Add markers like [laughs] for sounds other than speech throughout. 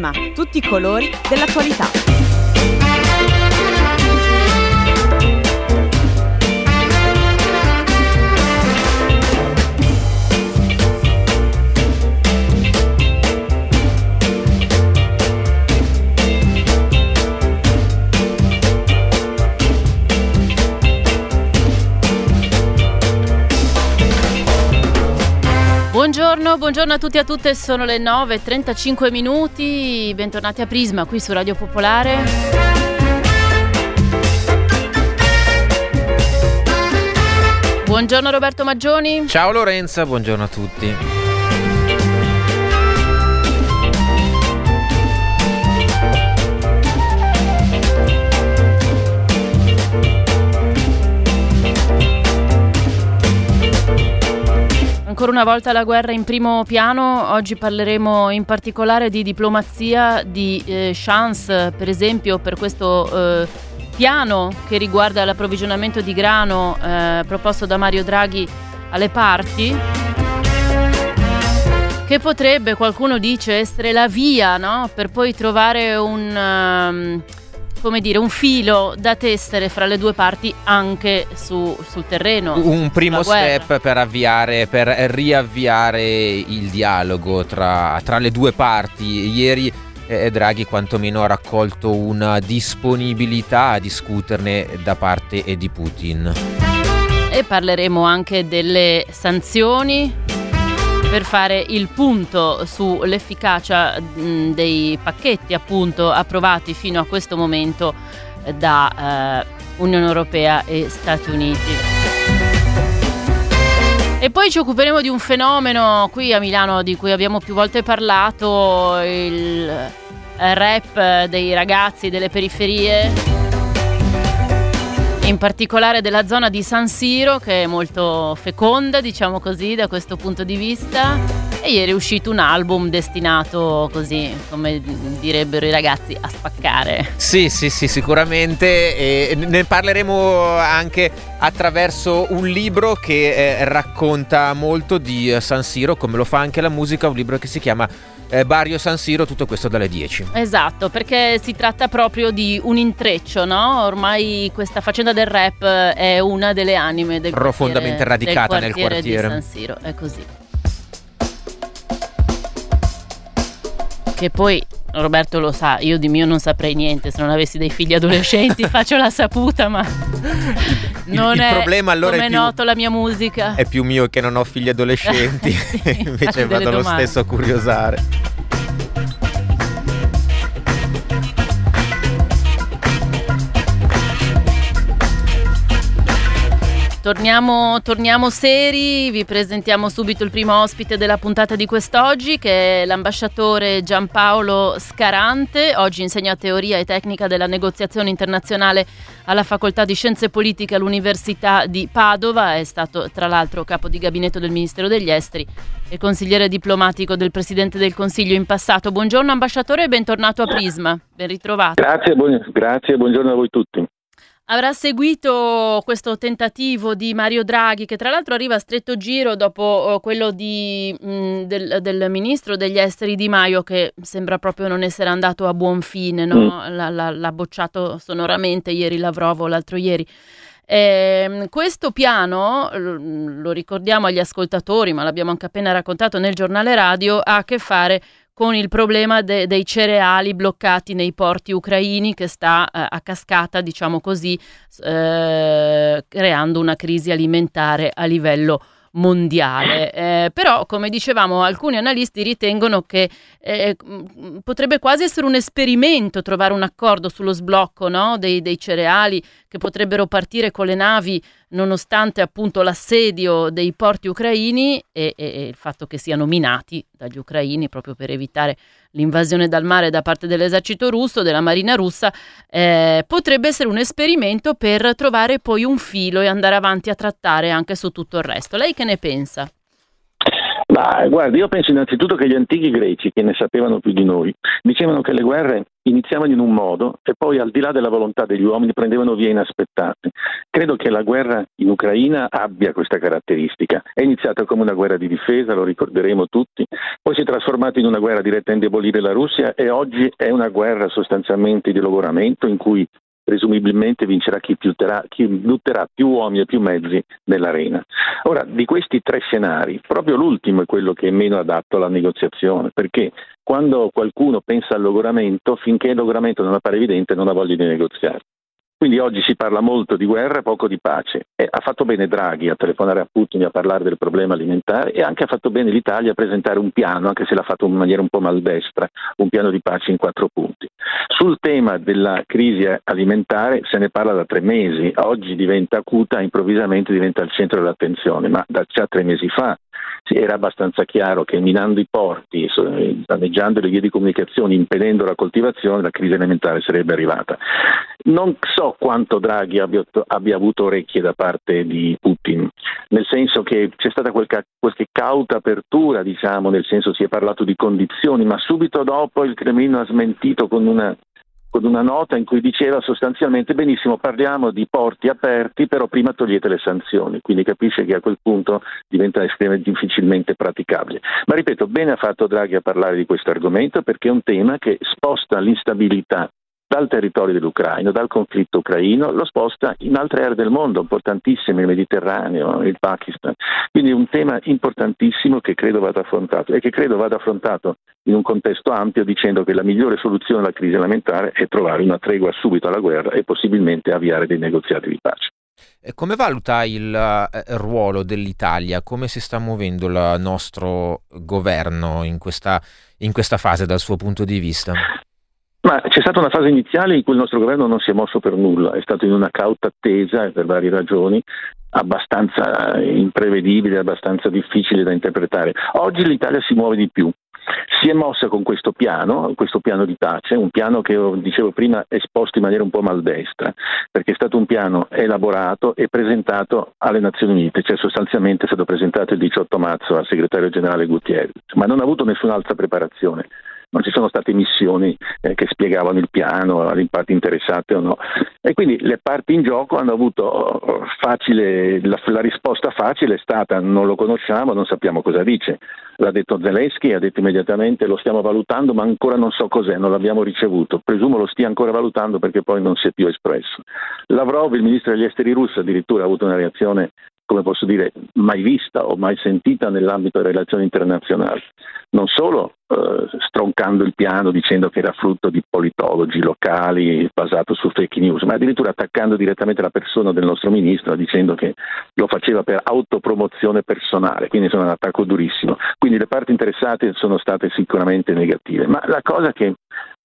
Prisma, tutti i colori dell'attualità. Buongiorno, buongiorno a tutti e a tutte, sono le 9.35 minuti, bentornati a Prisma qui su Radio Popolare. Buongiorno Roberto Maggioni. Ciao Lorenza, buongiorno a tutti. Ancora una volta la guerra in primo piano, oggi parleremo in particolare di diplomazia, di eh, chance per esempio per questo eh, piano che riguarda l'approvvigionamento di grano eh, proposto da Mario Draghi alle parti che potrebbe, qualcuno dice, essere la via no? per poi trovare un... Um, come dire, un filo da tessere fra le due parti anche su, sul terreno. Un primo step per avviare, per riavviare il dialogo tra, tra le due parti. Ieri eh, Draghi quantomeno ha raccolto una disponibilità a discuterne da parte di Putin. E parleremo anche delle sanzioni per fare il punto sull'efficacia mh, dei pacchetti appunto approvati fino a questo momento da eh, Unione Europea e Stati Uniti. E poi ci occuperemo di un fenomeno qui a Milano di cui abbiamo più volte parlato, il rap dei ragazzi delle periferie in particolare della zona di San Siro che è molto feconda, diciamo così, da questo punto di vista. E ieri è uscito un album destinato così, come direbbero i ragazzi, a spaccare. Sì, sì, sì, sicuramente. E ne parleremo anche attraverso un libro che eh, racconta molto di eh, San Siro, come lo fa anche la musica, un libro che si chiama eh, Bario San Siro, tutto questo dalle 10. Esatto, perché si tratta proprio di un intreccio, no? Ormai questa faccenda del rap è una delle anime del Profondamente quartiere, radicata del quartiere nel quartiere. di San Siro, è così. Che poi Roberto lo sa, io di mio non saprei niente se non avessi dei figli adolescenti, [laughs] faccio la saputa, ma non il, è problema allora come è più, noto la mia musica. È più mio che non ho figli adolescenti, sì, [laughs] invece vado lo stesso a curiosare. Torniamo, torniamo, seri, vi presentiamo subito il primo ospite della puntata di quest'oggi che è l'ambasciatore Giampaolo Scarante, oggi insegna teoria e tecnica della negoziazione internazionale alla Facoltà di Scienze Politiche all'Università di Padova, è stato tra l'altro capo di gabinetto del Ministero degli Esteri e consigliere diplomatico del Presidente del Consiglio in passato. Buongiorno ambasciatore e bentornato a Prisma, ben ritrovato. Grazie, buon, grazie buongiorno a voi tutti avrà seguito questo tentativo di Mario Draghi, che tra l'altro arriva a stretto giro dopo oh, quello di, mh, mm, del, del, ministro degli esteri Di Maio, che sembra proprio non essere andato a buon fine, no? mm. l'ha, bocciato sonoramente ieri Lavrov, l'altro ieri. Eh, questo piano, lo ricordiamo agli ascoltatori, ma l'abbiamo anche appena raccontato nel giornale radio, ha a che fare con il problema de- dei cereali bloccati nei porti ucraini che sta eh, a cascata, diciamo così, eh, creando una crisi alimentare a livello mondiale. Eh, però, come dicevamo, alcuni analisti ritengono che eh, potrebbe quasi essere un esperimento trovare un accordo sullo sblocco no? dei, dei, cereali che potrebbero partire con le navi nonostante appunto l'assedio dei porti ucraini e, e, e il fatto che siano minati dagli ucraini proprio per evitare l'invasione dal mare da parte dell'esercito russo, della marina russa, eh, potrebbe essere un esperimento per trovare poi un filo e andare avanti a trattare anche su tutto il resto. Lei che ne pensa? Ma guardi, io penso innanzitutto che gli antichi greci, che ne sapevano più di noi, dicevano che le guerre iniziavano in un modo e poi al di là della volontà degli uomini prendevano vie inaspettate. Credo che la guerra in Ucraina abbia questa caratteristica. È iniziata come una guerra di difesa, lo ricorderemo tutti, poi si è trasformata in una guerra diretta a indebolire la Russia e oggi è una guerra sostanzialmente di logoramento in cui presumibilmente vincerà chi, terrà, chi butterà più uomini e più mezzi nell'arena. Ora, di questi tre scenari, proprio l'ultimo è quello che è meno adatto alla negoziazione, perché quando qualcuno pensa al logoramento, finché il logoramento non appare evidente, non ha voglia di negoziare. Quindi oggi si parla molto di guerra e poco di pace. E ha fatto bene Draghi a telefonare a Putin a parlare del problema alimentare e anche ha fatto bene l'Italia a presentare un piano, anche se l'ha fatto in maniera un po' maldestra, un piano di pace in quattro punti. Sul tema della crisi alimentare se ne parla da tre mesi, oggi diventa acuta, improvvisamente diventa al centro dell'attenzione, ma da già tre mesi fa era abbastanza chiaro che minando i porti, danneggiando le vie di comunicazione, impedendo la coltivazione, la crisi alimentare sarebbe arrivata. Non so quanto Draghi abbia, abbia avuto orecchie da parte di Putin, nel senso che c'è stata qualche, qualche cauta apertura, diciamo, nel senso si è parlato di condizioni, ma subito dopo il Cremlino ha smentito con una con una nota in cui diceva sostanzialmente benissimo parliamo di porti aperti però prima togliete le sanzioni, quindi capisce che a quel punto diventa estremamente difficilmente praticabile. Ma ripeto, bene ha fatto Draghi a parlare di questo argomento perché è un tema che sposta l'instabilità dal territorio dell'Ucraina, dal conflitto ucraino, lo sposta in altre aree del mondo, importantissime, il Mediterraneo, il Pakistan. Quindi è un tema importantissimo che credo vada affrontato e che credo vada affrontato in un contesto ampio dicendo che la migliore soluzione alla crisi alimentare è trovare una tregua subito alla guerra e possibilmente avviare dei negoziati di pace. Come valuta il uh, ruolo dell'Italia? Come si sta muovendo il nostro governo in questa, in questa fase dal suo punto di vista? Ma c'è stata una fase iniziale in cui il nostro governo non si è mosso per nulla, è stato in una cauta attesa per varie ragioni, abbastanza imprevedibile, abbastanza difficile da interpretare. Oggi l'Italia si muove di più. Si è mossa con questo piano, questo piano di pace, un piano che dicevo prima esposto in maniera un po' maldestra, perché è stato un piano elaborato e presentato alle Nazioni Unite, cioè sostanzialmente è stato presentato il 18 marzo al segretario generale Gutierrez, ma non ha avuto nessun'altra preparazione non ci sono state missioni eh, che spiegavano il piano alle parti interessate o no. E quindi le parti in gioco hanno avuto oh, facile, la, la, risposta facile è stata non lo conosciamo, non sappiamo cosa dice. L'ha detto Zelensky, ha detto immediatamente lo stiamo valutando ma ancora non so cos'è, non l'abbiamo ricevuto. Presumo lo stia ancora valutando perché poi non si è più espresso. Lavrov, il ministro degli esteri russo, addirittura ha avuto una reazione come posso dire, mai vista o mai sentita nell'ambito delle relazioni internazionali. Non solo eh, stroncando il piano dicendo che era frutto di politologi locali basato su fake news, ma addirittura attaccando direttamente la persona del nostro ministro dicendo che lo faceva per autopromozione personale, quindi è un attacco durissimo. Quindi le parti interessate sono state sicuramente negative, ma la cosa che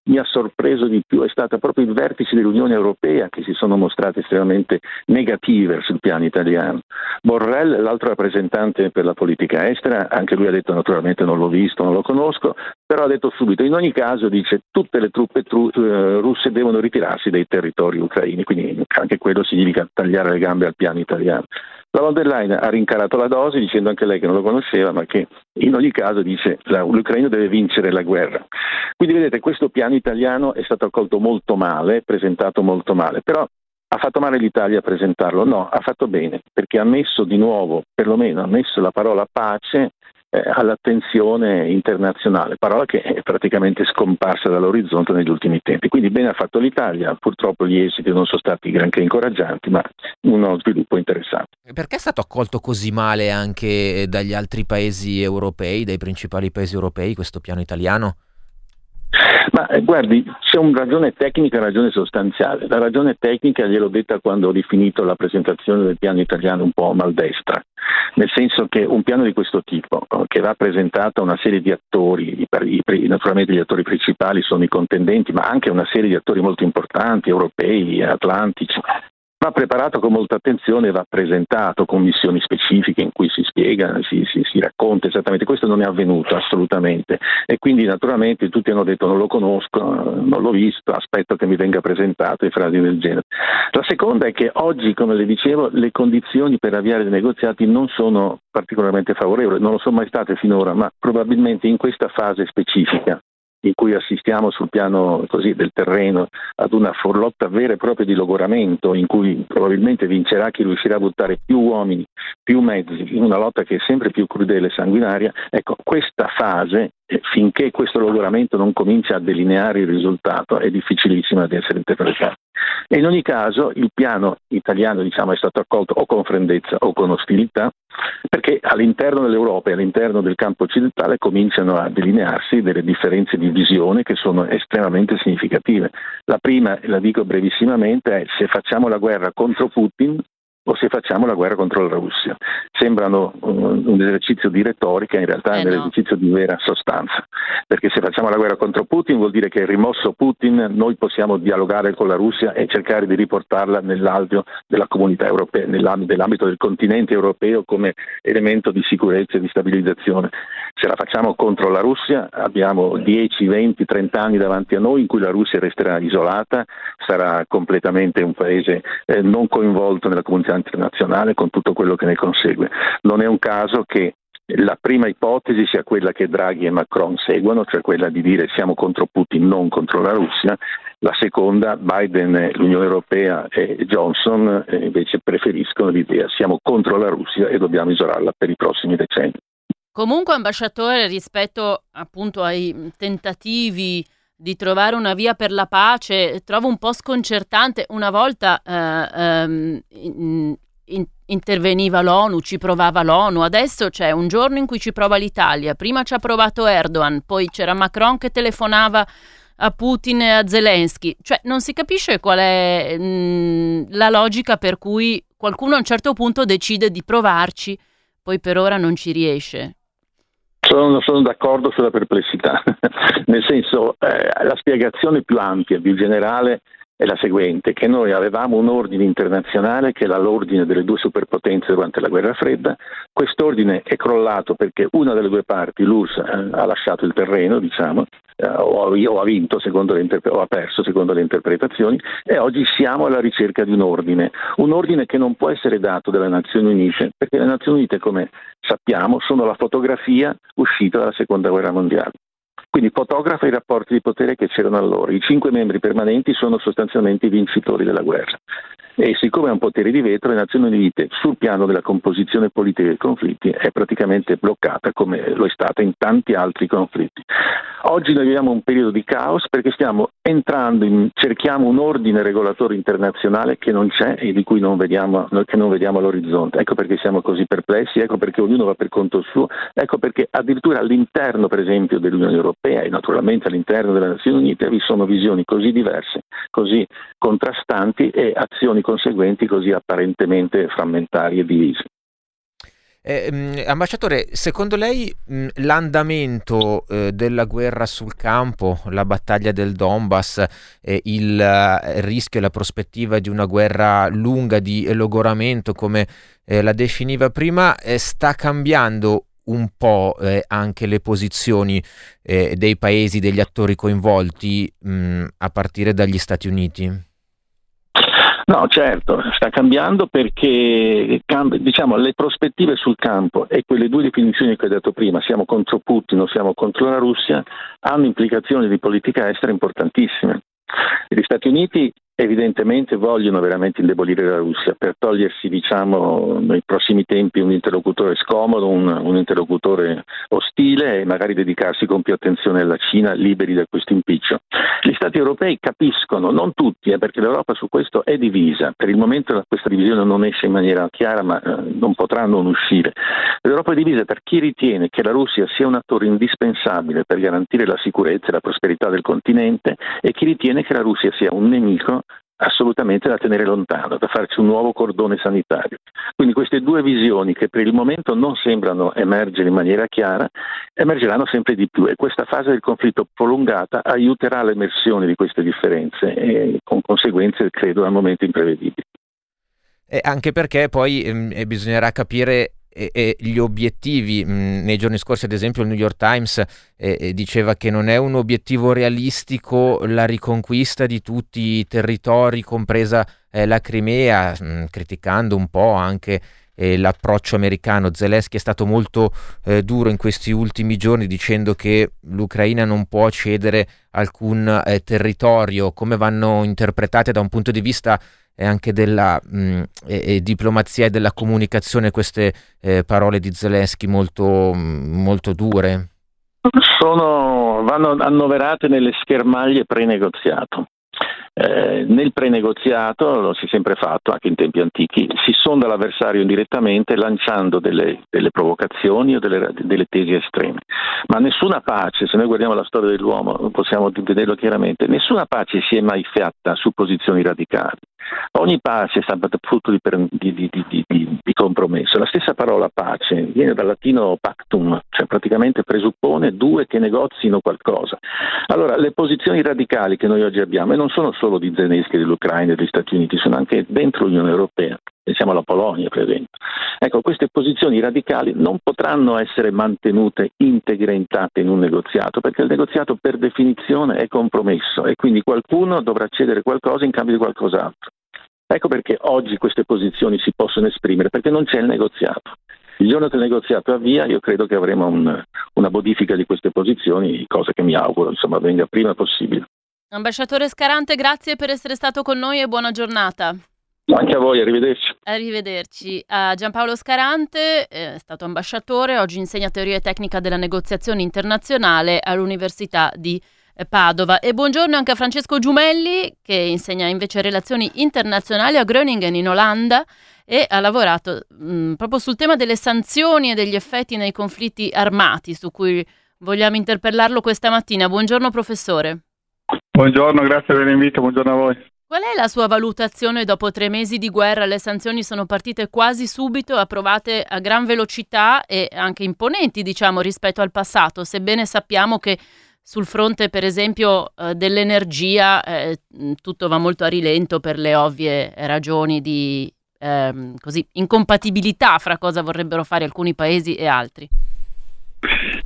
mi ha sorpreso di più è stata proprio il vertice dell'Unione Europea che si sono mostrate estremamente negative sul piano italiano. Borrell, l'altro rappresentante per la politica estera, anche lui ha detto naturalmente non l'ho visto, non lo conosco, però ha detto subito in ogni caso dice tutte le truppe tru- eh, russe devono ritirarsi dai territori ucraini, quindi anche quello significa tagliare le gambe al piano italiano. La von der Leyen ha rincarato la dose dicendo anche lei che non lo conosceva, ma che in ogni caso dice che l'Ucraina deve vincere la guerra. Quindi vedete, questo piano italiano è stato accolto molto male, presentato molto male, però ha fatto male l'Italia a presentarlo? No, ha fatto bene, perché ha messo di nuovo, perlomeno ha messo la parola pace all'attenzione internazionale, parola che è praticamente scomparsa dall'orizzonte negli ultimi tempi. Quindi bene ha fatto l'Italia, purtroppo gli esiti non sono stati granché incoraggianti, ma uno sviluppo interessante. Perché è stato accolto così male anche dagli altri paesi europei, dai principali paesi europei, questo piano italiano? Ma eh, guardi, c'è una ragione tecnica e una ragione sostanziale. La ragione tecnica gliel'ho detta quando ho rifinito la presentazione del piano italiano un po' maldestra, nel senso che un piano di questo tipo, eh, che va presentato a una serie di attori, naturalmente gli attori principali sono i contendenti, ma anche una serie di attori molto importanti, europei, atlantici, va preparato con molta attenzione va presentato con missioni specifiche in cui si spiega, si, si, si, racconta esattamente. Questo non è avvenuto assolutamente e quindi naturalmente tutti hanno detto non lo conosco, non l'ho visto, aspetto che mi venga presentato e frasi del genere. La seconda è che oggi, come le dicevo, le condizioni per avviare dei negoziati non sono particolarmente favorevoli, non lo sono mai state finora, ma probabilmente in questa fase specifica in cui assistiamo sul piano così, del terreno ad una lotta vera e propria di logoramento in cui probabilmente vincerà chi riuscirà a buttare più uomini, più mezzi in una lotta che è sempre più crudele e sanguinaria, ecco questa fase finché questo logoramento non comincia a delineare il risultato è difficilissima di essere interpretata. E in ogni caso il piano italiano diciamo, è stato accolto o con freddezza o con ostilità perché all'interno dell'Europa e all'interno del campo occidentale cominciano a delinearsi delle differenze di visione che sono estremamente significative. La prima, la dico brevissimamente, è se facciamo la guerra contro Putin o se facciamo la guerra contro la Russia. Sembrano un, un esercizio di retorica, in realtà eh è un no. esercizio di vera sostanza, perché se facciamo la guerra contro Putin vuol dire che rimosso Putin noi possiamo dialogare con la Russia e cercare di riportarla nell'alveo della comunità europea, nell'ambito del continente europeo come elemento di sicurezza e di stabilizzazione. Se la facciamo contro la Russia abbiamo 10, 20, 30 anni davanti a noi in cui la Russia resterà isolata, sarà completamente un paese eh, non coinvolto nella comunità internazionale con tutto quello che ne consegue. Non è un caso che la prima ipotesi sia quella che Draghi e Macron seguono, cioè quella di dire siamo contro Putin, non contro la Russia. La seconda, Biden, l'Unione Europea e Johnson eh, invece preferiscono l'idea siamo contro la Russia e dobbiamo isolarla per i prossimi decenni. Comunque, ambasciatore, rispetto appunto ai tentativi di trovare una via per la pace, trovo un po' sconcertante. Una volta eh, ehm, in, in, interveniva l'ONU, ci provava l'ONU, adesso c'è un giorno in cui ci prova l'Italia, prima ci ha provato Erdogan, poi c'era Macron che telefonava a Putin e a Zelensky, cioè non si capisce qual è mh, la logica per cui qualcuno a un certo punto decide di provarci, poi per ora non ci riesce. Sono, sono, d'accordo sulla perplessità, [laughs] nel senso eh, la spiegazione più ampia, più generale è la seguente, che noi avevamo un ordine internazionale che era l'ordine delle due superpotenze durante la guerra fredda, quest'ordine è crollato perché una delle due parti, l'URSS, eh, ha lasciato il terreno, diciamo, eh, o, ha vinto o ha perso secondo le interpretazioni e oggi siamo alla ricerca di un ordine, un ordine che non può essere dato dalle Nazioni Unite perché le Nazioni Unite come sappiamo sono la fotografia uscita dalla seconda guerra mondiale. Quindi fotografa i rapporti di potere che c'erano allora. I cinque membri permanenti sono sostanzialmente i vincitori della guerra e siccome ha un potere di vetro le Nazioni Unite sul piano della composizione politica dei conflitti è praticamente bloccata come lo è stata in tanti altri conflitti. Oggi noi viviamo un periodo di caos perché stiamo entrando, in, cerchiamo un ordine regolatore internazionale che non c'è e di cui non vediamo, non vediamo all'orizzonte. Ecco perché siamo così perplessi, ecco perché ognuno va per conto suo, ecco perché addirittura all'interno per esempio dell'Unione Europea e naturalmente all'interno delle Nazioni Unite vi sono visioni così diverse, così contrastanti e azioni conseguenti così apparentemente frammentarie e divise. Eh, mh, ambasciatore, secondo lei mh, l'andamento eh, della guerra sul campo, la battaglia del Donbass, eh, il uh, rischio e la prospettiva di una guerra lunga di logoramento, come eh, la definiva prima, eh, sta cambiando un po' eh, anche le posizioni dei paesi, degli attori coinvolti, mh, a partire dagli Stati Uniti? No, certo, sta cambiando perché diciamo, le prospettive sul campo e quelle due definizioni che ho detto prima, siamo contro Putin o siamo contro la Russia, hanno implicazioni di politica estera importantissime. Gli Stati Uniti evidentemente vogliono veramente indebolire la Russia per togliersi diciamo, nei prossimi tempi un interlocutore scomodo, un, un, interlocutore ostile e magari dedicarsi con più attenzione alla Cina liberi da questo impiccio. Gli Stati europei capiscono, non tutti, eh, perché l'Europa su questo è divisa, per il momento questa divisione non esce in maniera chiara ma eh, non potrà non uscire. L'Europa è divisa per chi ritiene che la Russia sia un attore indispensabile per garantire la sicurezza e la prosperità del continente e chi ritiene che la Russia sia un nemico assolutamente da tenere lontano, da farci un nuovo cordone sanitario. Quindi queste due visioni che per il momento non sembrano emergere in maniera chiara, emergeranno sempre di più e questa fase del conflitto prolungata aiuterà l'emersione di queste differenze e con conseguenze credo al momento imprevedibili. Eh, anche perché poi eh, bisognerà capire e, e gli obiettivi. Mh, nei giorni scorsi, ad esempio, il New York Times eh, diceva che non è un obiettivo realistico la riconquista di tutti i territori, compresa eh, la Crimea, mh, criticando un po' anche eh, l'approccio americano. Zelensky è stato molto eh, duro in questi ultimi giorni dicendo che l'Ucraina non può cedere alcun eh, territorio. Come vanno interpretate da un punto di vista e anche della mh, e, e diplomazia e della comunicazione queste eh, parole di Zelensky molto, molto dure? Sono, vanno annoverate nelle schermaglie pre-negoziato. Eh, nel prenegoziato, lo si è sempre fatto anche in tempi antichi, si sonda l'avversario indirettamente lanciando delle, delle provocazioni o delle, delle, tesi estreme. Ma nessuna pace, se noi guardiamo la storia dell'uomo, possiamo vederlo chiaramente, nessuna pace si è mai fatta su posizioni radicali. Ogni pace è stata frutto di, di, di, di, compromesso. La stessa parola pace viene dal latino pactum, cioè praticamente presuppone due che negozino qualcosa. Allora, le posizioni radicali che noi oggi abbiamo, e non sono solo di Zelensky, dell'Ucraina e degli Stati Uniti, sono anche dentro l'Unione Europea, pensiamo alla Polonia per esempio. Ecco, queste posizioni radicali non potranno essere mantenute integre intatte in un negoziato, perché il negoziato per definizione è compromesso e quindi qualcuno dovrà cedere qualcosa in cambio di qualcos'altro. Ecco perché oggi queste posizioni si possono esprimere, perché non c'è il negoziato. Il giorno che il negoziato avvia, io credo che avremo un, una modifica di queste posizioni, cosa che mi auguro insomma, venga prima possibile. Ambasciatore Scarante, grazie per essere stato con noi e buona giornata. Anche a voi, arrivederci. Arrivederci. A Giampaolo Scarante, è stato ambasciatore, oggi insegna teoria e tecnica della negoziazione internazionale all'Università di Padova. E buongiorno anche a Francesco Giumelli, che insegna invece relazioni internazionali a Groningen in Olanda e ha lavorato mh, proprio sul tema delle sanzioni e degli effetti nei conflitti armati, su cui vogliamo interpellarlo questa mattina. Buongiorno professore. Buongiorno, grazie per l'invito, buongiorno a voi. Qual è la sua valutazione dopo tre mesi di guerra? Le sanzioni sono partite quasi subito, approvate a gran velocità e anche imponenti, diciamo, rispetto al passato, sebbene sappiamo che sul fronte, per esempio, eh, dell'energia eh, tutto va molto a rilento per le ovvie ragioni di eh, così, incompatibilità fra cosa vorrebbero fare alcuni paesi e altri.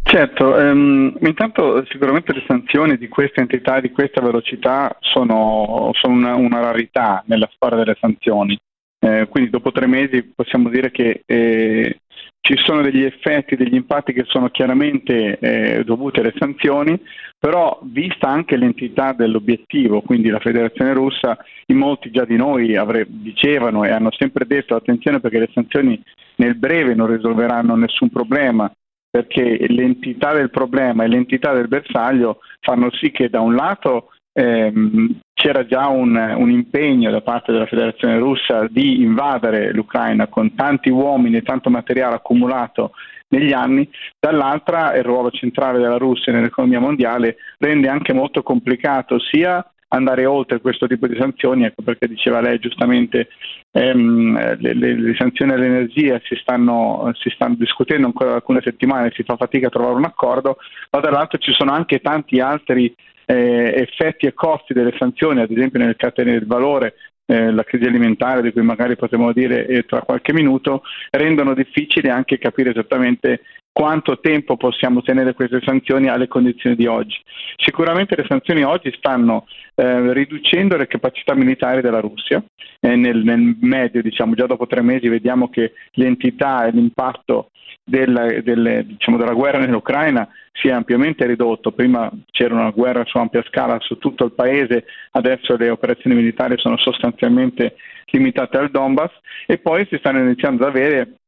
Certo, ehm, intanto sicuramente le sanzioni di questa entità e di questa velocità sono, sono una, una, rarità nella storia delle sanzioni. Eh, quindi dopo tre mesi possiamo dire che eh, ci sono degli effetti, degli impatti che sono chiaramente eh, dovuti alle sanzioni, però vista anche l'entità dell'obiettivo, quindi la Federazione russa, in molti già di noi avre- dicevano e hanno sempre detto attenzione perché le sanzioni nel breve non risolveranno nessun problema, perché l'entità del problema e l'entità del bersaglio fanno sì che da un lato ehm, c'era già un, un, impegno da parte della Federazione russa di invadere l'Ucraina con tanti uomini e tanto materiale accumulato negli anni, dall'altra il ruolo centrale della Russia nell'economia mondiale rende anche molto complicato sia andare oltre questo tipo di sanzioni, ecco perché diceva lei giustamente ehm, le, le, le, sanzioni all'energia si stanno, si stanno, discutendo ancora da alcune settimane, si fa fatica a trovare un accordo, ma dall'altro ci sono anche tanti altri eh, effetti e costi delle sanzioni, ad esempio nelle catene del valore, eh, la crisi alimentare di cui magari potremo dire eh, tra qualche minuto, rendono difficile anche capire esattamente quanto tempo possiamo tenere queste sanzioni alle condizioni di oggi. Sicuramente le sanzioni oggi stanno eh, riducendo le capacità militari della Russia, eh, nel, nel, medio, diciamo, già dopo tre mesi vediamo che l'entità e l'impatto della, delle, diciamo, della guerra nell'Ucraina si è ampiamente ridotto, prima c'era una guerra su ampia scala su tutto il paese, adesso le operazioni militari sono sostanzialmente limitate al Donbass e poi si stanno iniziando ad avere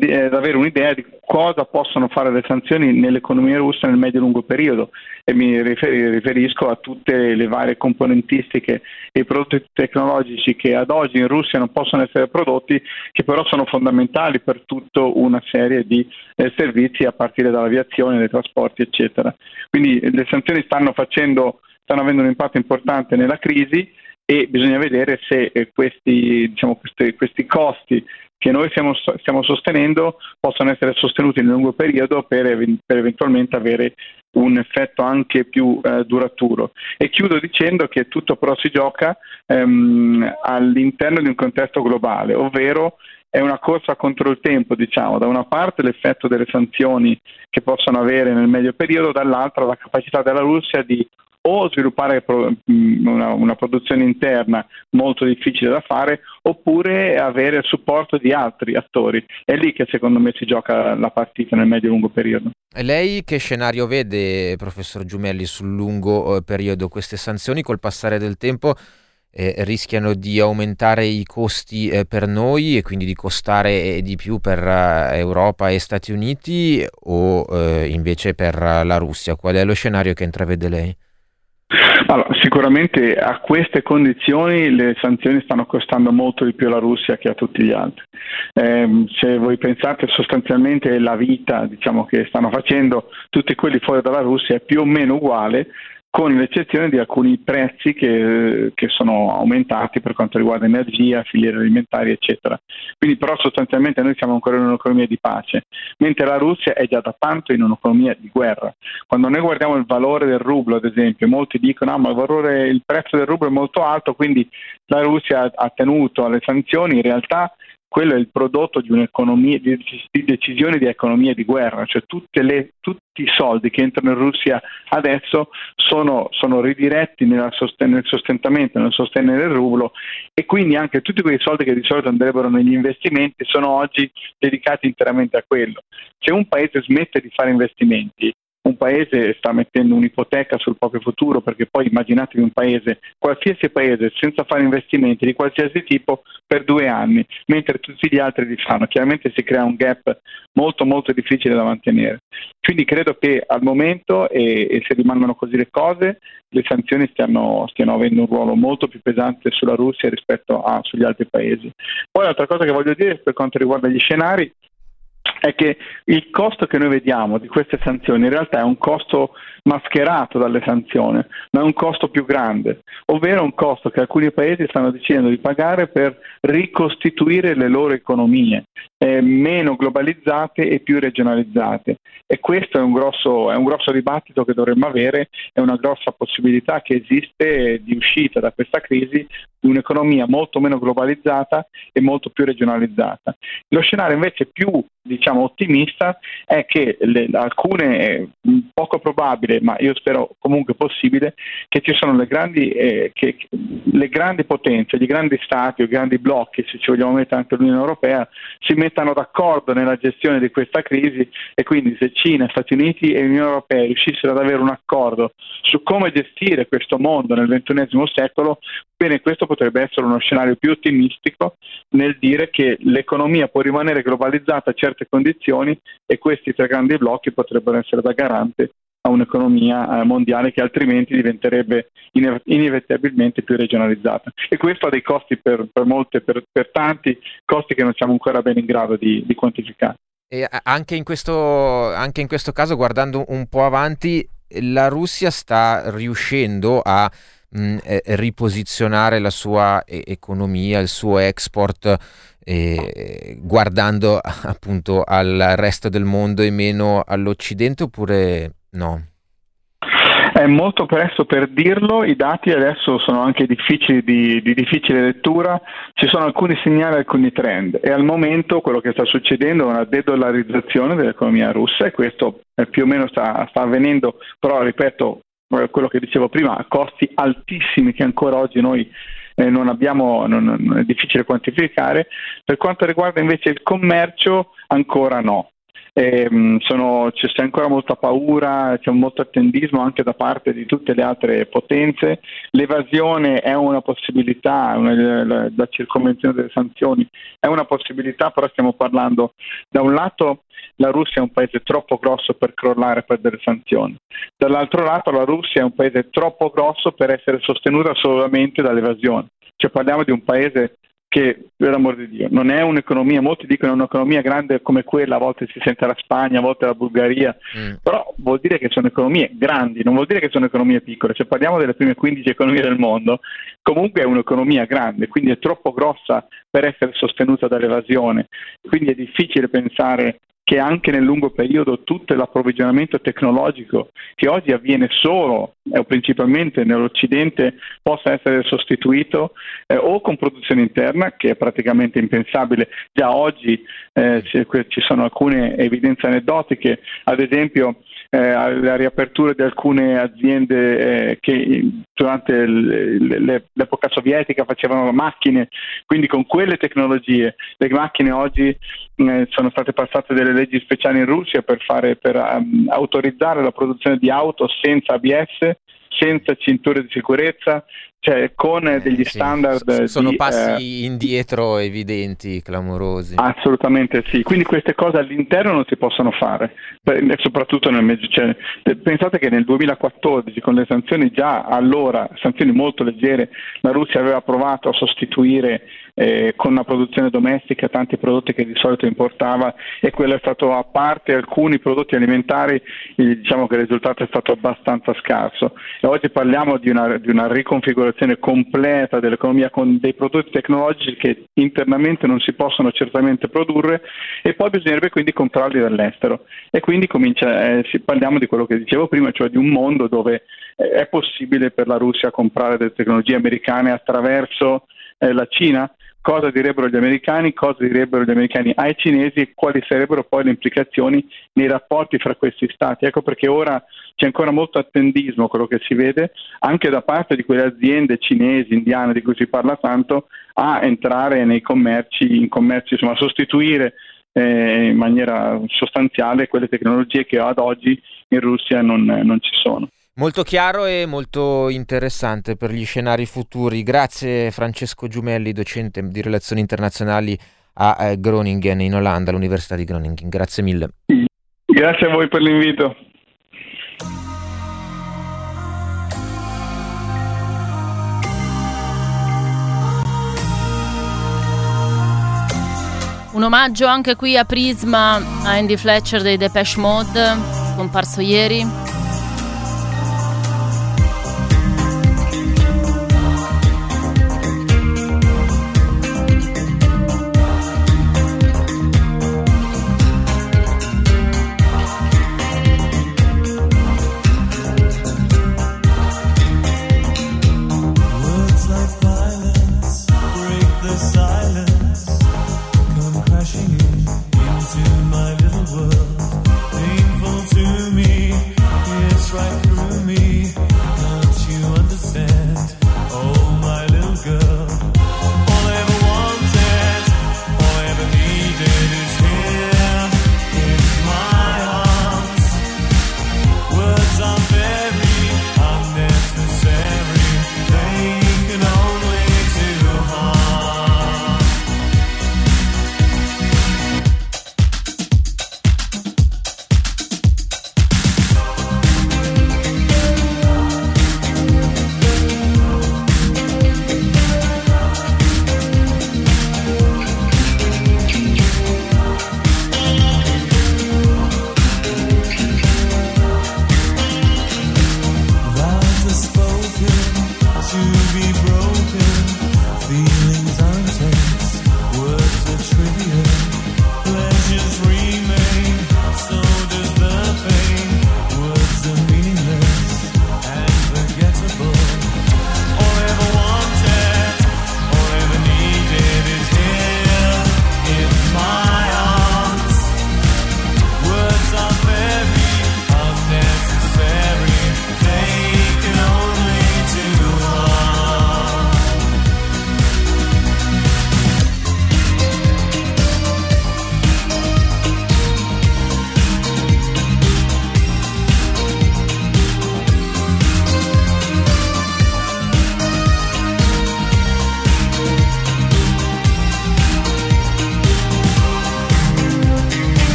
eh, avere un'idea di cosa possono fare le sanzioni nell'economia russa nel medio-lungo periodo e mi riferisco a tutte le varie componentistiche e prodotti tecnologici che ad oggi in Russia non possono essere prodotti, che però sono fondamentali per tutta una serie di eh, servizi a partire dall'aviazione, dai trasporti, eccetera. Quindi le sanzioni stanno, facendo, stanno avendo un impatto importante nella crisi e bisogna vedere se eh, questi, diciamo, questi, questi costi che noi stiamo, stiamo, sostenendo possono essere sostenuti nel lungo periodo per, per eventualmente avere un effetto anche più eh, duraturo. E chiudo dicendo che tutto però si gioca ehm, all'interno di un contesto globale, ovvero è una corsa contro il tempo, diciamo, da una parte l'effetto delle sanzioni che possono avere nel medio periodo, dall'altra la capacità della Russia di o sviluppare una, una, produzione interna molto difficile da fare oppure avere il supporto di altri attori. È lì che secondo me si gioca la partita nel medio-lungo periodo. E lei che scenario vede, professor Giumelli, sul lungo eh, periodo? Queste sanzioni col passare del tempo eh, rischiano di aumentare i costi eh, per noi e quindi di costare di più per uh, Europa e Stati Uniti o uh, invece per la Russia? Qual è lo scenario che intravede lei? Allora, sicuramente a queste condizioni le sanzioni stanno costando molto di più alla Russia che a tutti gli altri. Eh, se voi pensate sostanzialmente la vita diciamo, che stanno facendo tutti quelli fuori dalla Russia è più o meno uguale con l'eccezione di alcuni prezzi che, che, sono aumentati per quanto riguarda energia, filiere alimentari, eccetera. Quindi però sostanzialmente noi siamo ancora in un'economia di pace, mentre la Russia è già da tanto in un'economia di guerra. Quando noi guardiamo il valore del rublo, ad esempio, molti dicono ah, ma il, il prezzo del rublo è molto alto, quindi la Russia ha tenuto alle sanzioni, in realtà quello è il prodotto di di decisioni di economia di guerra, cioè le, tutti i soldi che entrano in Russia adesso sono, sono ridiretti sosten- nel sostentamento, nel sostenere il rublo e quindi anche tutti quei soldi che di solito andrebbero negli investimenti sono oggi dedicati interamente a quello. Se un paese smette di fare investimenti, un paese sta mettendo un'ipoteca sul proprio futuro perché poi immaginatevi un paese, qualsiasi paese, senza fare investimenti di qualsiasi tipo per due anni, mentre tutti gli altri li fanno. Chiaramente si crea un gap molto molto difficile da mantenere. Quindi credo che al momento, e, e se rimangono così le cose, le sanzioni stiano, stiano, avendo un ruolo molto più pesante sulla Russia rispetto a, sugli altri paesi. Poi l'altra cosa che voglio dire per quanto riguarda gli scenari è che il costo che noi vediamo di queste sanzioni in realtà è un costo mascherato dalle sanzioni, ma è un costo più grande, ovvero un costo che alcuni paesi stanno decidendo di pagare per ricostituire le loro economie, eh, meno globalizzate e più regionalizzate. E questo è un, grosso, è un grosso dibattito che dovremmo avere, è una grossa possibilità che esiste di uscita da questa crisi di un'economia molto meno globalizzata e molto più regionalizzata. Lo scenario invece più diciamo, ottimista è che le, alcune, poco probabile, ma io spero comunque possibile, che ci sono le grandi, eh, che, le grandi potenze, i grandi stati o i grandi blocchi, se ci vogliamo mettere anche l'Unione Europea, si mettano d'accordo nella gestione di questa crisi e quindi se Cina, Stati Uniti e l'Unione Europea riuscissero ad avere un accordo su come gestire questo mondo nel XXI secolo, bene, questo potrebbe essere uno scenario più ottimistico nel dire che l'economia può rimanere globalizzata a certe condizioni e questi tre grandi blocchi potrebbero essere da garante a un'economia eh, mondiale che altrimenti diventerebbe inevitabilmente più regionalizzata. E questo ha dei costi per, per, molte, per, per tanti, costi che non siamo ancora bene in grado di, di quantificare. E anche in, questo, anche in questo caso, guardando un po' avanti, la Russia sta riuscendo a mh, eh, riposizionare la sua economia, il suo export, eh, guardando [laughs] appunto al resto del mondo e meno all'Occidente oppure no? È molto presto per dirlo, i dati adesso sono anche difficili di, di, difficile lettura, ci sono alcuni segnali, alcuni trend e al momento quello che sta succedendo è una dedollarizzazione dell'economia russa e questo più o meno sta, sta avvenendo, però ripeto, quello che dicevo prima, costi altissimi che ancora oggi noi eh, non abbiamo, non, non è difficile quantificare. Per quanto riguarda invece il commercio, ancora no. Eh, sono, c'è ancora molta paura, c'è molto attendismo anche da parte di tutte le altre potenze. L'evasione è una possibilità, una, la, la circonvenzione delle sanzioni è una possibilità, però stiamo parlando da un lato la Russia è un paese troppo grosso per crollare per delle sanzioni, dall'altro lato la Russia è un paese troppo grosso per essere sostenuta solamente dall'evasione. Cioè parliamo di un paese che per l'amor di Dio non è un'economia, molti dicono è un'economia grande come quella, a volte si sente la Spagna, a volte la Bulgaria, mm. però vuol dire che sono economie grandi, non vuol dire che sono economie piccole, se parliamo delle prime 15 economie del mondo, comunque è un'economia grande, quindi è troppo grossa per essere sostenuta dall'evasione, quindi è difficile pensare che anche nel lungo periodo tutto l'approvvigionamento tecnologico che oggi avviene solo o principalmente nell'Occidente possa essere sostituito eh, o con produzione interna, che è praticamente impensabile. Già oggi eh, ci sono alcune evidenze aneddotiche, ad esempio eh, la riapertura di alcune aziende eh, che durante l'epoca sovietica facevano macchine, quindi con quelle tecnologie. Le macchine oggi eh, sono state passate delle leggi speciali in Russia per, fare, per um, autorizzare la produzione di auto senza ABS senza cinture di sicurezza, cioè con eh, degli sì, standard. Sono di, passi eh, indietro evidenti, clamorosi. Assolutamente sì, quindi queste cose all'interno non si possono fare, soprattutto nel mezzo. Cioè, pensate che nel 2014 con le sanzioni già allora, sanzioni molto leggere, la Russia aveva provato a sostituire eh, con una produzione domestica tanti prodotti che di solito importava e quello è stato a parte alcuni prodotti alimentari, diciamo che il risultato è stato abbastanza scarso. E oggi parliamo di una, di una riconfigurazione completa dell'economia con dei prodotti tecnologici che internamente non si possono certamente produrre e poi bisognerebbe quindi comprarli dall'estero. E quindi comincia, eh, parliamo di quello che dicevo prima, cioè di un mondo dove eh, è possibile per la Russia comprare delle tecnologie americane attraverso eh, la Cina cosa direbbero gli americani, cosa direbbero gli americani ai cinesi e quali sarebbero poi le implicazioni nei rapporti fra questi stati. Ecco perché ora c'è ancora molto attendismo, quello che si vede, anche da parte di quelle aziende cinesi, indiane di cui si parla tanto, a entrare nei commerci, in commerci, insomma, a sostituire eh, in maniera sostanziale quelle tecnologie che ad oggi in Russia non, non ci sono. Molto chiaro e molto interessante per gli scenari futuri. Grazie Francesco Giumelli, docente di relazioni internazionali a eh, Groningen in Olanda, all'Università di Groningen. Grazie mille. Grazie a voi per l'invito. Un omaggio anche qui a Prisma a Andy Fletcher dei Depeche Mode, comparso ieri.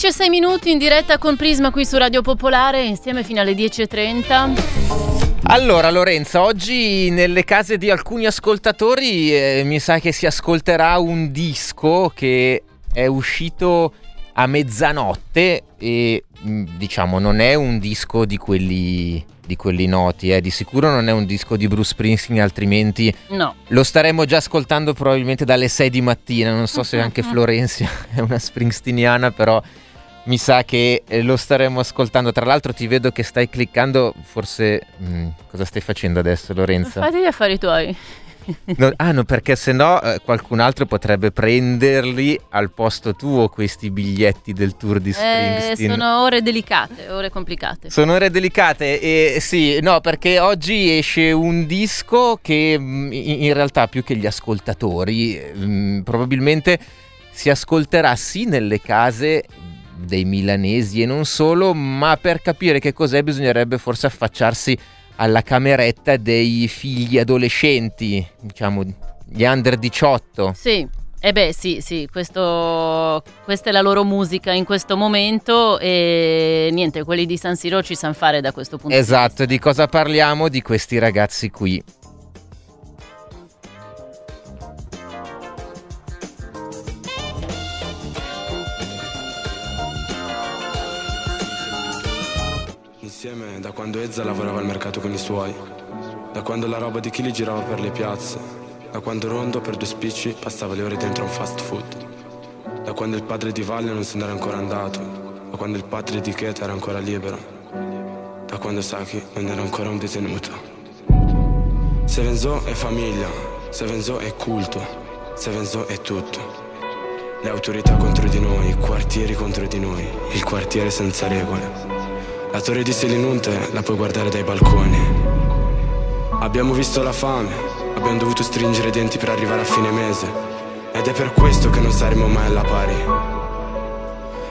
11 e 6 minuti in diretta con Prisma qui su Radio Popolare, insieme fino alle 10.30. Allora Lorenza, oggi nelle case di alcuni ascoltatori eh, mi sa che si ascolterà un disco che è uscito a mezzanotte e mm, diciamo non è un disco di quelli, di quelli noti, eh. di sicuro non è un disco di Bruce Springsteen, altrimenti no. lo staremmo già ascoltando probabilmente dalle 6 di mattina, non so se anche [laughs] Florenzia [laughs] è una springsteeniana, però mi sa che eh, lo staremo ascoltando. Tra l'altro ti vedo che stai cliccando, forse... Mh, mm, cosa stai facendo adesso Lorenza? Fatti gli affari tuoi. No, ah no, perché se no eh, qualcun altro potrebbe prenderli al posto tuo questi biglietti del tour di Springsteen. Eh, sono ore delicate, ore complicate. Sono ore delicate e sì, no, perché oggi esce un disco che mm, in realtà più che gli ascoltatori mh, mm, probabilmente si ascolterà sì nelle case dei milanesi e non solo, ma per capire che cos'è bisognerebbe forse affacciarsi alla cameretta dei figli adolescenti, diciamo gli under 18. Sì. Eh beh sì, sì, questo, questa è la loro musica in questo momento e niente, quelli di San Siro ci sanno fare da questo punto esatto, di vista. Esatto, di cosa parliamo? Di questi ragazzi qui. Quando Ezza lavorava al mercato con i suoi, da quando la roba di Kili girava per le piazze, da quando Rondo per due spicci passava le ore dentro un fast food, da quando il padre di Valle non se n'era ancora andato, da quando il padre di Keta era ancora libero, da quando Saki non era ancora un detenuto. Sevenzo è famiglia, Sevenzo è culto, Sevenzo è tutto. Le autorità contro di noi, i quartieri contro di noi, il quartiere senza regole. La torre di Selinunte la puoi guardare dai balconi. Abbiamo visto la fame, abbiamo dovuto stringere i denti per arrivare a fine mese. Ed è per questo che non saremo mai alla pari.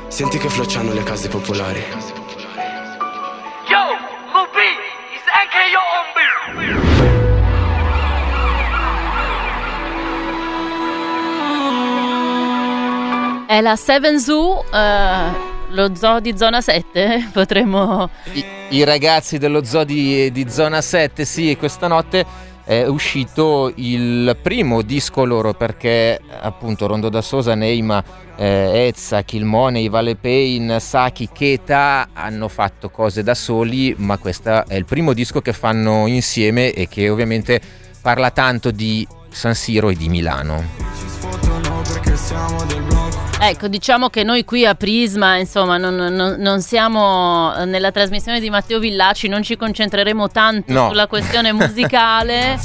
Senti che flocciano le case popolari. Yo, Lupi, is anche io on È la Seven Zoo. Uh lo zoo di zona 7 [laughs] potremmo... I, I, ragazzi dello zoo di, di zona 7, sì, questa notte è uscito il primo disco loro perché appunto Rondo da Sosa, Neima, eh, Ezza, Kilmone, Vale Pain, Saki, Keta hanno fatto cose da soli, ma questo è il primo disco che fanno insieme e che ovviamente parla tanto di San Siro e di Milano. Ecco, diciamo che noi qui a Prisma, insomma, non, non, non, siamo nella trasmissione di Matteo Villaci, non ci concentreremo tanto no. sulla questione [laughs] musicale,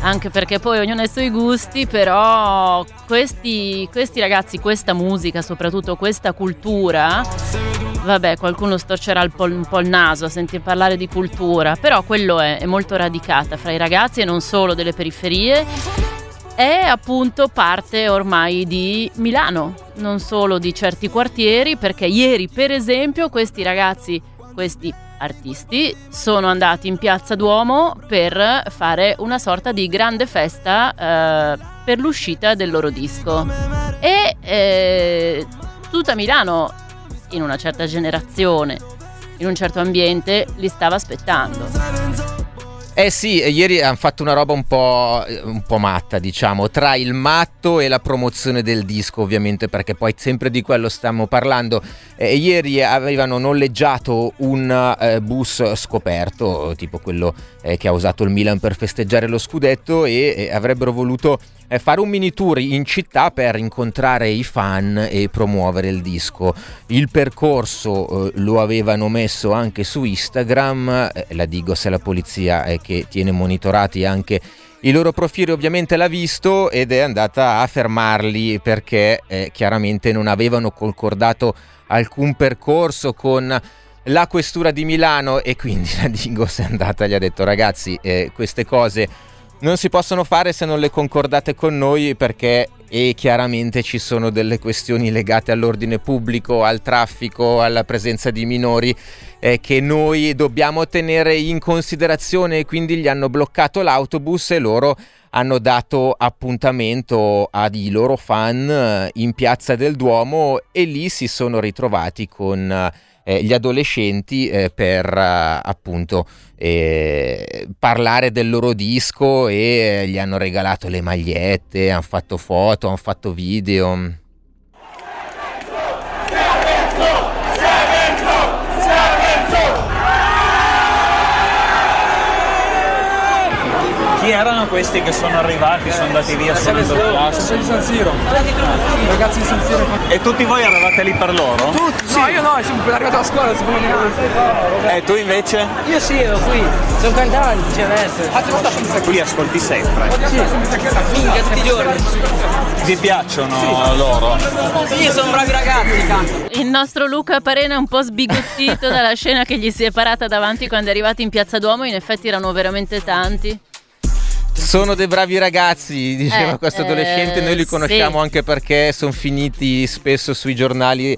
anche perché poi ognuno ha i suoi gusti, però questi, questi ragazzi, questa musica, soprattutto questa cultura, vabbè, qualcuno storcerà un po', un po' il naso a sentir parlare di cultura, però quello è, è molto radicata fra i ragazzi e non solo delle periferie è appunto parte ormai di Milano, non solo di certi quartieri, perché ieri per esempio questi ragazzi, questi artisti, sono andati in piazza Duomo per fare una sorta di grande festa eh, per l'uscita del loro disco. E eh, tutta Milano, in una certa generazione, in un certo ambiente, li stava aspettando. Eh sì, ieri hanno fatto una roba un po', un po', matta, diciamo, tra il matto e la promozione del disco, ovviamente, perché poi sempre di quello stiamo parlando. Eh, ieri avevano noleggiato un eh, bus scoperto, tipo quello eh, che ha usato il Milan per festeggiare lo scudetto, e avrebbero voluto eh, fare un mini tour in città per incontrare i fan e promuovere il disco. Il percorso eh, lo avevano messo anche su Instagram, eh, la Digos è la polizia eh, che tiene monitorati anche i loro profili ovviamente l'ha visto ed è andata a fermarli perché eh, chiaramente non avevano concordato alcun percorso con la questura di Milano e quindi [laughs] la Digos è andata e gli ha detto ragazzi eh, queste cose non si possono fare se non le concordate con noi perché e chiaramente ci sono delle questioni legate all'ordine pubblico, al traffico, alla presenza di minori eh, che noi dobbiamo tenere in considerazione e quindi gli hanno bloccato l'autobus e loro hanno dato appuntamento ai loro fan eh, in piazza del Duomo e lì si sono ritrovati con eh, gli adolescenti eh, per eh, appunto eh, parlare del loro disco e gli hanno regalato le magliette, hanno fatto foto, hanno fatto video. Chi erano questi che sono arrivati, sono andati via suonando il classo? di San Siro. Ragazzi di San Siro. E tutti voi eravate lì per loro? Tutti? Sì. No, io no, sono arrivato alla scuola, non neanche. E Eh, tu invece? Io sì, ero qui, sono cantante, c'è adesso. Qui ascolti sempre. Sì, minchia tutti i giorni. Vi piacciono loro? Sì, sono bravi ragazzi. Il nostro Luca Parena è un po' sbigottito [laughs] dalla scena che gli si è parata davanti quando è arrivato in Piazza Duomo, in effetti erano veramente tanti. Sono dei bravi ragazzi, diceva Eh, questo adolescente, noi li eh, conosciamo sì. anche perché sono finiti spesso sui giornali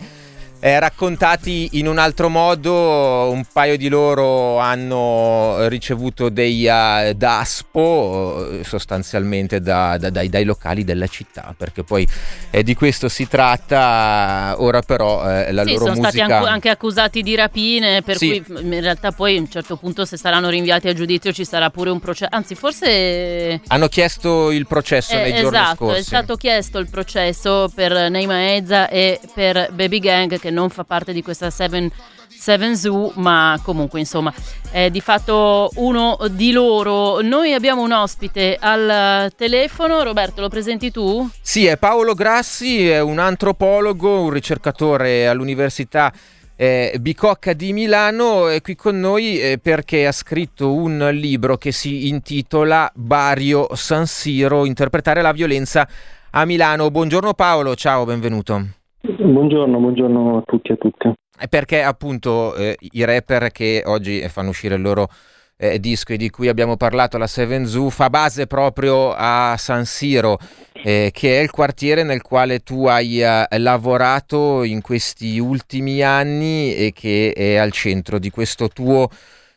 eh, raccontati in un altro modo, un paio di loro hanno ricevuto dei uh, DASPO eh, sostanzialmente da- da- dai, dai locali della città, perché poi eh, di questo si tratta, ora però eh, la sì, loro sono stati musica... anche, anche accusati di rapine, per Sì. cui in realtà poi a un certo punto se saranno rinviati a giudizio ci sarà pure un processo, anzi forse... Hanno chiesto il processo Eh, nei giorni esatto, scorsi. è stato chiesto il processo per Neima Ezza e per Baby Gang che non fa parte di questa Seven, Seven Zoo, ma comunque insomma è di fatto uno di loro. Noi abbiamo un ospite al telefono, Roberto lo presenti tu? Sì, è Paolo Grassi, è un antropologo, un ricercatore all'Università eh, Bicocca di Milano, è qui con noi eh, perché ha scritto un libro che si intitola Bario San Siro, interpretare la violenza a Milano. Buongiorno Paolo, ciao, benvenuto. Buongiorno, buongiorno a tutti e a tutte. È Perché appunto eh, i rapper che oggi fanno uscire il loro eh, disco e di cui abbiamo parlato, la Seven Zoo, fa base proprio a San Siro, eh, che è il quartiere nel quale tu hai eh, lavorato in questi ultimi anni e che è al centro di questo tuo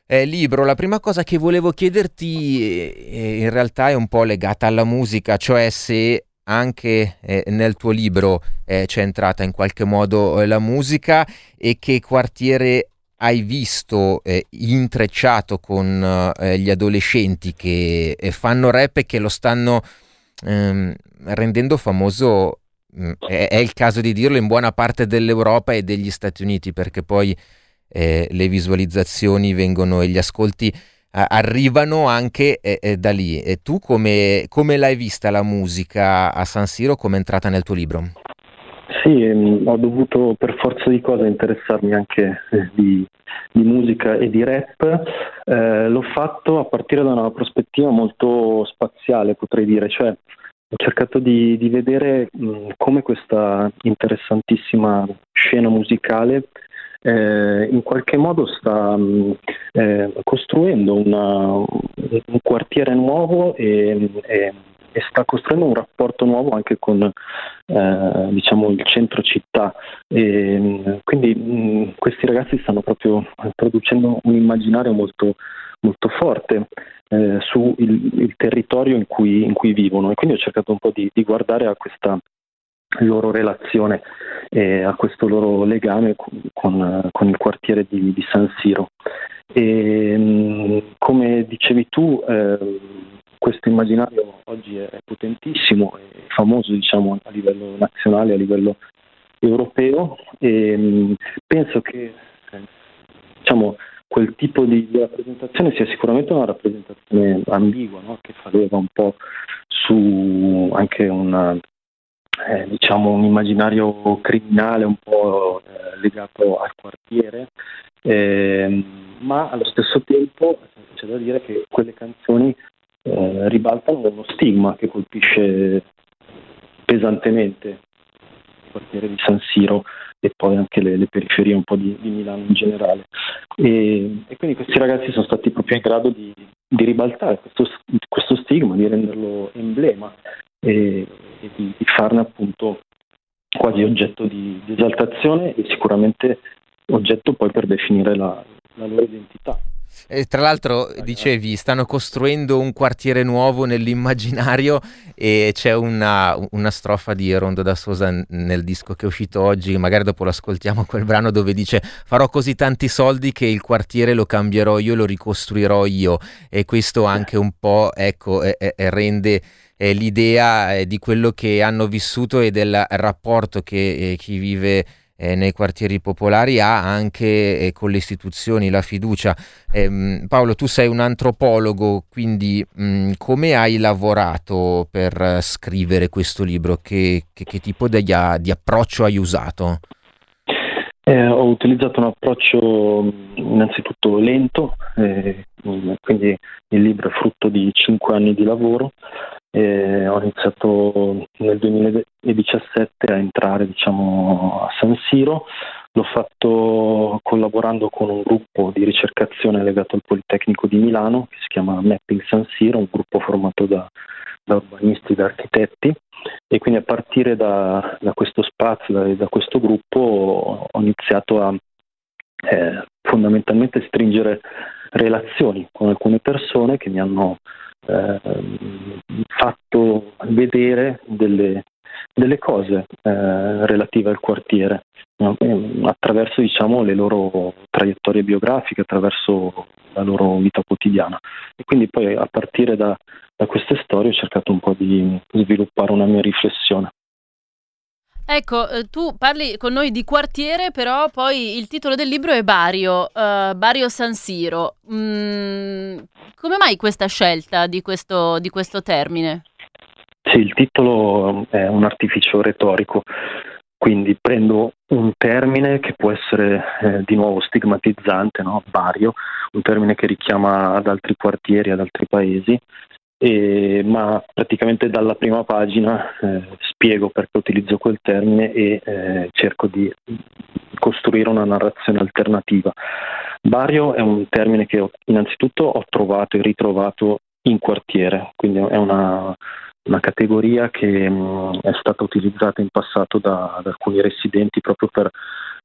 eh, libro. La prima cosa che volevo chiederti eh, in realtà è un po' legata alla musica, cioè se anche eh, nel tuo libro eh, c'è entrata in qualche modo eh, la musica e che quartiere hai visto eh, intrecciato con eh, gli adolescenti che eh, fanno rap e che lo stanno ehm, rendendo famoso, mh, è, è il caso di dirlo, in buona parte dell'Europa e degli Stati Uniti, perché poi eh, le visualizzazioni vengono e gli ascolti arrivano anche eh, eh, da lì. E tu come, come l'hai vista la musica a San Siro? Come è entrata nel tuo libro? Sì, ehm, ho dovuto per forza di cose interessarmi anche eh, di, di musica e di rap. Eh, l'ho fatto a partire da una prospettiva molto spaziale, potrei dire, cioè ho cercato di, di vedere mh, come questa interessantissima scena musicale eh, in qualche modo sta mh, eh, costruendo una- un quartiere nuovo e, e- e sta costruendo un rapporto nuovo anche con eh, diciamo il centro città. E, mh, quindi mh, questi ragazzi stanno proprio producendo un immaginario molto, molto forte eh, sul territorio in cui, in cui vivono e quindi ho cercato un po' di, di guardare a questa loro relazione e a questo loro legame con, con- il quartiere di, di San Siro. E, mh, come dicevi tu, ehm, questo immaginario oggi è potentissimo, è famoso diciamo, a livello nazionale, a livello europeo e mh, penso che eh, diciamo, quel tipo di, rappresentazione sia sicuramente una rappresentazione ambigua, no? che fa un po' su anche una, eh, diciamo un immaginario criminale un po' eh, legato al quartiere, ehm, ma allo stesso tempo c'è da dire che quelle canzoni eh, ribaltano uno stigma che colpisce pesantemente il quartiere di San Siro e poi anche le, le periferie un po' di, di Milano in generale. E, e quindi questi ragazzi sono stati proprio in grado di, di ribaltare questo, questo stigma, di renderlo emblema e, e di di, farne appunto quasi oggetto di, di, esaltazione e sicuramente oggetto poi per definire la, la loro identità. E tra l'altro dicevi, stanno costruendo un quartiere nuovo nell'immaginario e c'è una, una, strofa di Rondo da Sosa nel disco che è uscito oggi, magari dopo lo ascoltiamo quel brano dove dice farò così tanti soldi che il quartiere lo cambierò io, lo ricostruirò io e questo anche un po' ecco, è, è, rende eh, l'idea eh, di quello che hanno vissuto e del rapporto che eh, chi vive eh, nei quartieri popolari ha anche eh, con le istituzioni la fiducia. Eh, Paolo, tu sei un antropologo, quindi mh, mm, come hai lavorato per scrivere questo libro? Che, che, che tipo di, di, approccio hai usato? Eh, ho utilizzato un approccio mm, innanzitutto lento, eh, quindi il libro è frutto di cinque anni di lavoro e ho iniziato nel 2017 a entrare diciamo, a San Siro, l'ho fatto collaborando con un gruppo di ricercazione legato al Politecnico di Milano che si chiama Mapping San Siro, un gruppo formato da, da urbanisti da architetti. E quindi a partire da, da questo spazio e da, da, questo gruppo ho iniziato a eh, fondamentalmente stringere relazioni con alcune persone che mi hanno fatto vedere delle, delle cose eh, relative al quartiere no? attraverso diciamo, le loro traiettorie biografiche, attraverso la loro vita quotidiana. E quindi poi a partire da, da queste storie ho cercato un po' di sviluppare una mia riflessione. Ecco, eh, tu parli con noi di quartiere, però poi il titolo del libro è Bario, uh, Bario San Siro. Mm, come mai questa scelta di questo, di questo termine? Sì, il titolo è un artificio retorico, quindi prendo un termine che può essere eh, di nuovo stigmatizzante, no? Bario, un termine che richiama ad altri quartieri, ad altri paesi, e, ma praticamente dalla prima pagina eh, spiego perché utilizzo quel termine e eh, cerco di costruire una narrazione alternativa. Bario è un termine che innanzitutto ho trovato e ritrovato in quartiere, quindi è una, una categoria che mh, è stata utilizzata in passato da, da alcuni residenti proprio per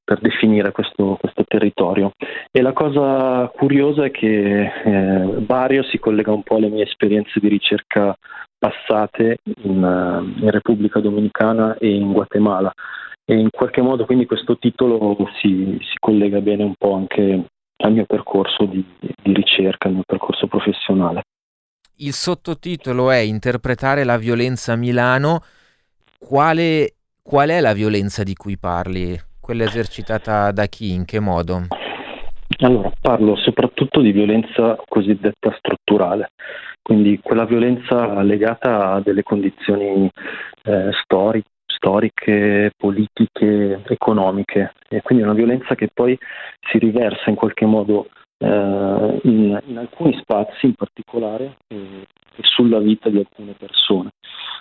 per definire questo, questo, territorio. E la cosa curiosa è che eh, Bario si collega un po' alle mie esperienze di ricerca passate in, uh, in, Repubblica Dominicana e in Guatemala e in qualche modo quindi questo titolo si, si collega bene un po' anche al mio percorso di, di ricerca, al mio percorso professionale. Il sottotitolo è Interpretare la violenza a Milano. Quale, qual è la violenza di cui parli? Quella esercitata da chi? In che modo? Allora, parlo soprattutto di violenza cosiddetta strutturale, quindi quella violenza legata a delle condizioni eh, stori- storiche, politiche, economiche, e quindi una violenza che poi si riversa in qualche modo eh, in, in, alcuni spazi in particolare eh, e sulla vita di alcune persone,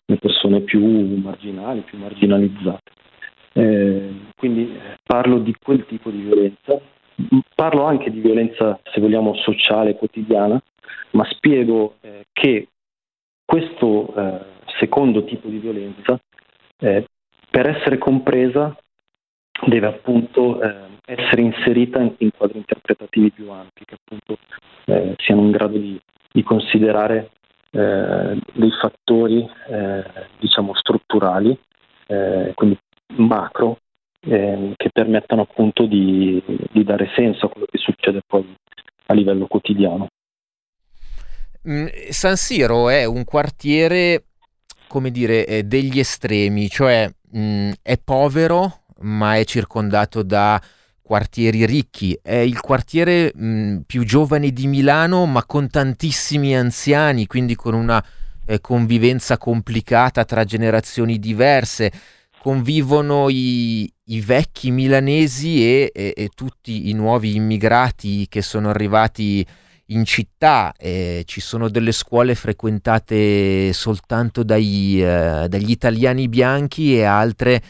le persone più marginali, più marginalizzate. Eh, quindi parlo di quel tipo di violenza, parlo anche di violenza, se vogliamo, sociale, quotidiana, ma spiego eh, che questo eh, secondo tipo di violenza, eh, per essere compresa, deve appunto eh, essere inserita in, quadri interpretativi più ampi, che appunto eh, siano in grado di, di considerare dei fattori, diciamo, strutturali, quindi macro eh, che permettano appunto di, di, dare senso a quello che succede poi a livello quotidiano. Mm, San Siro è un quartiere, come dire, eh, degli estremi, cioè mh, mm, è povero ma è circondato da quartieri ricchi, è il quartiere mh, mm, più giovane di Milano ma con tantissimi anziani, quindi con una eh, convivenza complicata tra generazioni diverse convivono i, i vecchi milanesi e, e, e, tutti i nuovi immigrati che sono arrivati in città. Eh, ci sono delle scuole frequentate soltanto dai, eh, dagli italiani bianchi e altre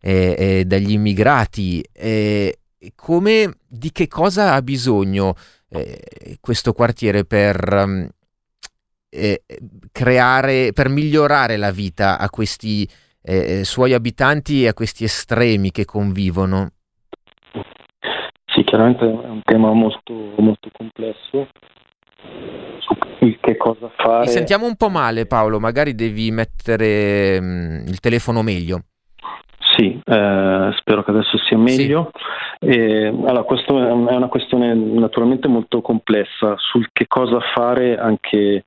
eh, eh dagli immigrati. come, di che cosa ha bisogno eh, questo quartiere per... Um, creare, per migliorare la vita a questi eh, suoi abitanti e a questi estremi che convivono? Sì, chiaramente è un tema molto, molto complesso che cosa fare. Mi sentiamo un po' male Paolo, magari devi mettere mh, mm, il telefono meglio. Sì, eh, spero che adesso sia meglio. Sì. E, allora, questa è una questione naturalmente molto complessa sul che cosa fare anche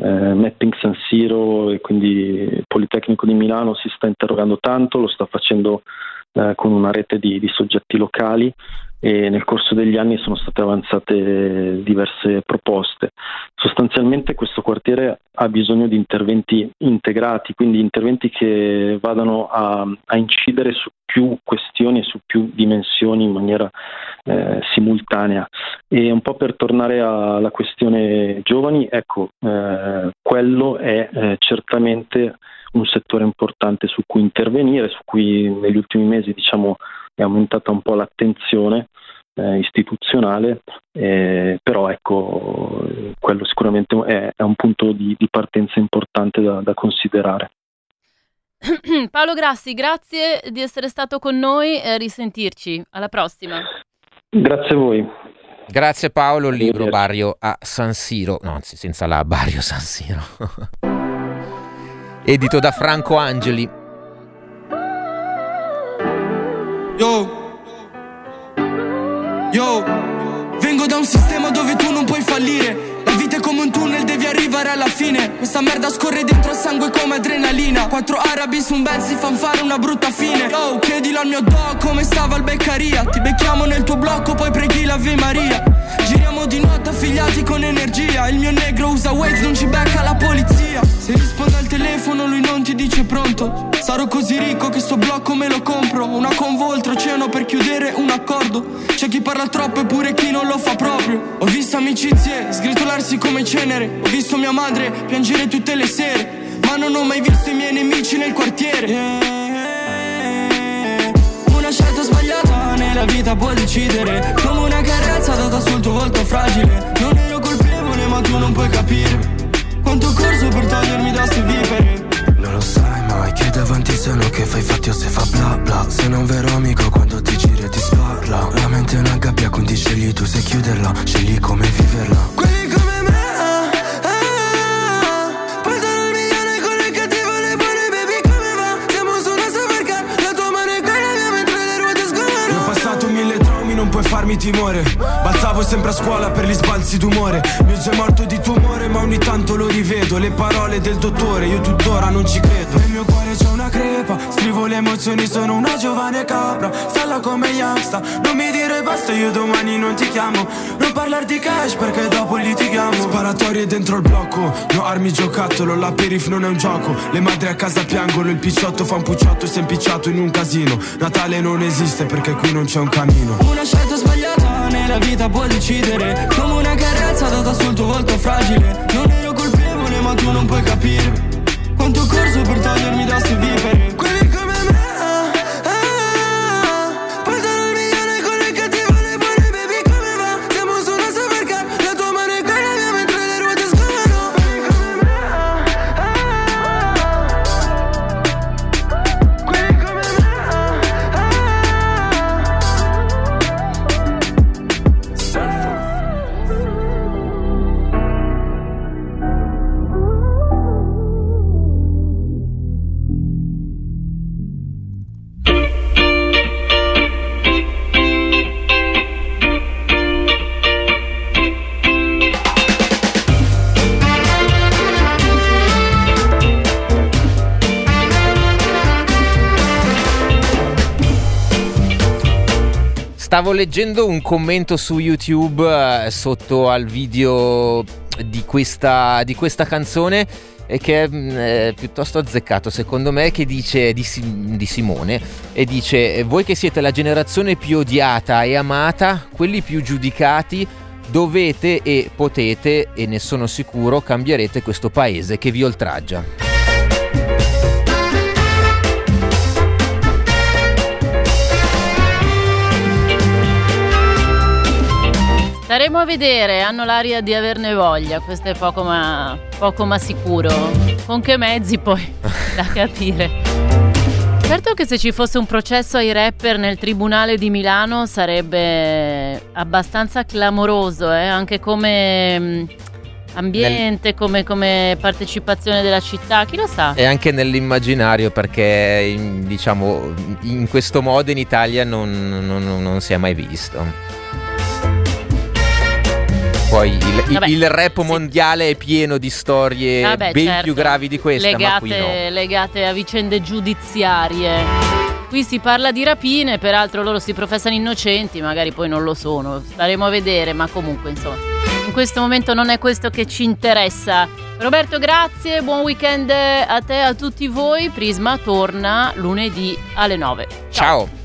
eh, Mapping San Siro e quindi Politecnico di Milano si sta interrogando tanto, lo sta facendo eh, con una rete di, di soggetti locali e nel corso degli anni sono state avanzate diverse proposte. Sostanzialmente questo quartiere ha bisogno di interventi integrati, quindi interventi che vadano a, a incidere su più questioni e su più dimensioni in maniera eh, simultanea. E un po' per tornare alla questione giovani, ecco, eh, quello è eh, certamente un settore importante su cui intervenire, su cui negli ultimi mesi diciamo, è aumentata un po' l'attenzione eh, istituzionale, eh, però ecco, quello sicuramente è, è un punto di, di partenza importante da, da considerare. [clears throat] Paolo Grassi, grazie di essere stato con noi e risentirci. Alla prossima. Grazie a voi. Grazie Paolo, il libro Barrio a San Siro, no, anzi senza la Barrio San Siro. [laughs] Edito da Franco Angeli. Yo. Yo. Vengo da un sistema dove tu non puoi fallire. La vita è come un tunnel, devi arrivare alla fine. Questa merda scorre dentro il sangue come adrenalina. Quattro arabi su un bel si fan fare una brutta fine. Oh, chiedilo al mio dog come stava al beccaria. Ti becchiamo nel tuo blocco, poi preghi l'Ave Maria. Giriamo di notte affiliati con energia. Il mio negro usa Waze, non ci becca la polizia. Se risponde al telefono, lui non ti dice pronto. Sarò così ricco che sto blocco me lo compro. Una convo oltreoceano per chiudere un accordo. C'è chi parla troppo e pure chi non lo fa proprio. Ho visto amicizie sgretolarsi come cenere. Ho visto mia madre piangere tutte le sere. Ma non ho mai visto i miei nemici nel quartiere. Una scelta sbagliata nella vita può decidere. Come una carezza data sul tuo volto fragile. Non ero colpevole, ma tu non puoi capire. Quanto corso per togliermi da ste vipere. Non lo sai mai che davanti sono che fai fatti o se fa bla bla. Se non vero amico quando ti gira e ti sparla La mente è una gabbia quindi scegli tu se chiuderla Scegli come viverla. Quelli come farmi timore. Balzavo sempre a scuola per gli sbalzi d'umore. Mio zio è morto di tumore ma ogni tanto lo rivedo. Le parole del dottore io tuttora non ci credo Una crepa. Scrivo le emozioni sono una giovane capra. Stalla come Youngsta Non mi dire basta io domani non ti chiamo. Non parlar di cash perché dopo litighiamo Sparatorie dentro il blocco No armi giocattolo La perif non è un gioco. Le madri a casa piangono Il picciotto fa un pucciotto e si è impicciato in un casino. Natale non esiste perché qui non c'è un camino. Una scelta sbagliata nella vita può decidere. Come una carezza data sul tuo volto fragile. Non ero colpevole ma tu non puoi capire Quanto corso per togliermi da ste vipere Stavo leggendo un commento su YouTube eh, sotto al video di questa, di questa canzone e che mm, è piuttosto azzeccato secondo me che dice di, di, Simone e dice voi che siete la generazione più odiata e amata quelli più giudicati dovete e potete e ne sono sicuro cambierete questo paese che vi oltraggia Staremo a vedere, hanno l'aria di averne voglia, questo è poco ma, poco ma sicuro. Con che mezzi poi [laughs] da capire. Certo che se ci fosse un processo ai rapper nel tribunale di Milano sarebbe abbastanza clamoroso, eh? anche come mm, ambiente, come, come partecipazione della città, chi lo sa? E anche nell'immaginario perché diciamo in questo modo in Italia non, non- non si è mai visto. Poi il, il- rap mondiale è pieno di storie Vabbè, ben certo. più gravi di questa, qui no. legate, legate a vicende giudiziarie. Qui si parla di rapine, peraltro loro si professano innocenti, magari poi non lo sono. Staremo a vedere, ma comunque insomma, in questo momento non è questo che ci interessa. Roberto, grazie, buon weekend a te e a tutti voi. Prisma torna lunedì alle 9. Ciao.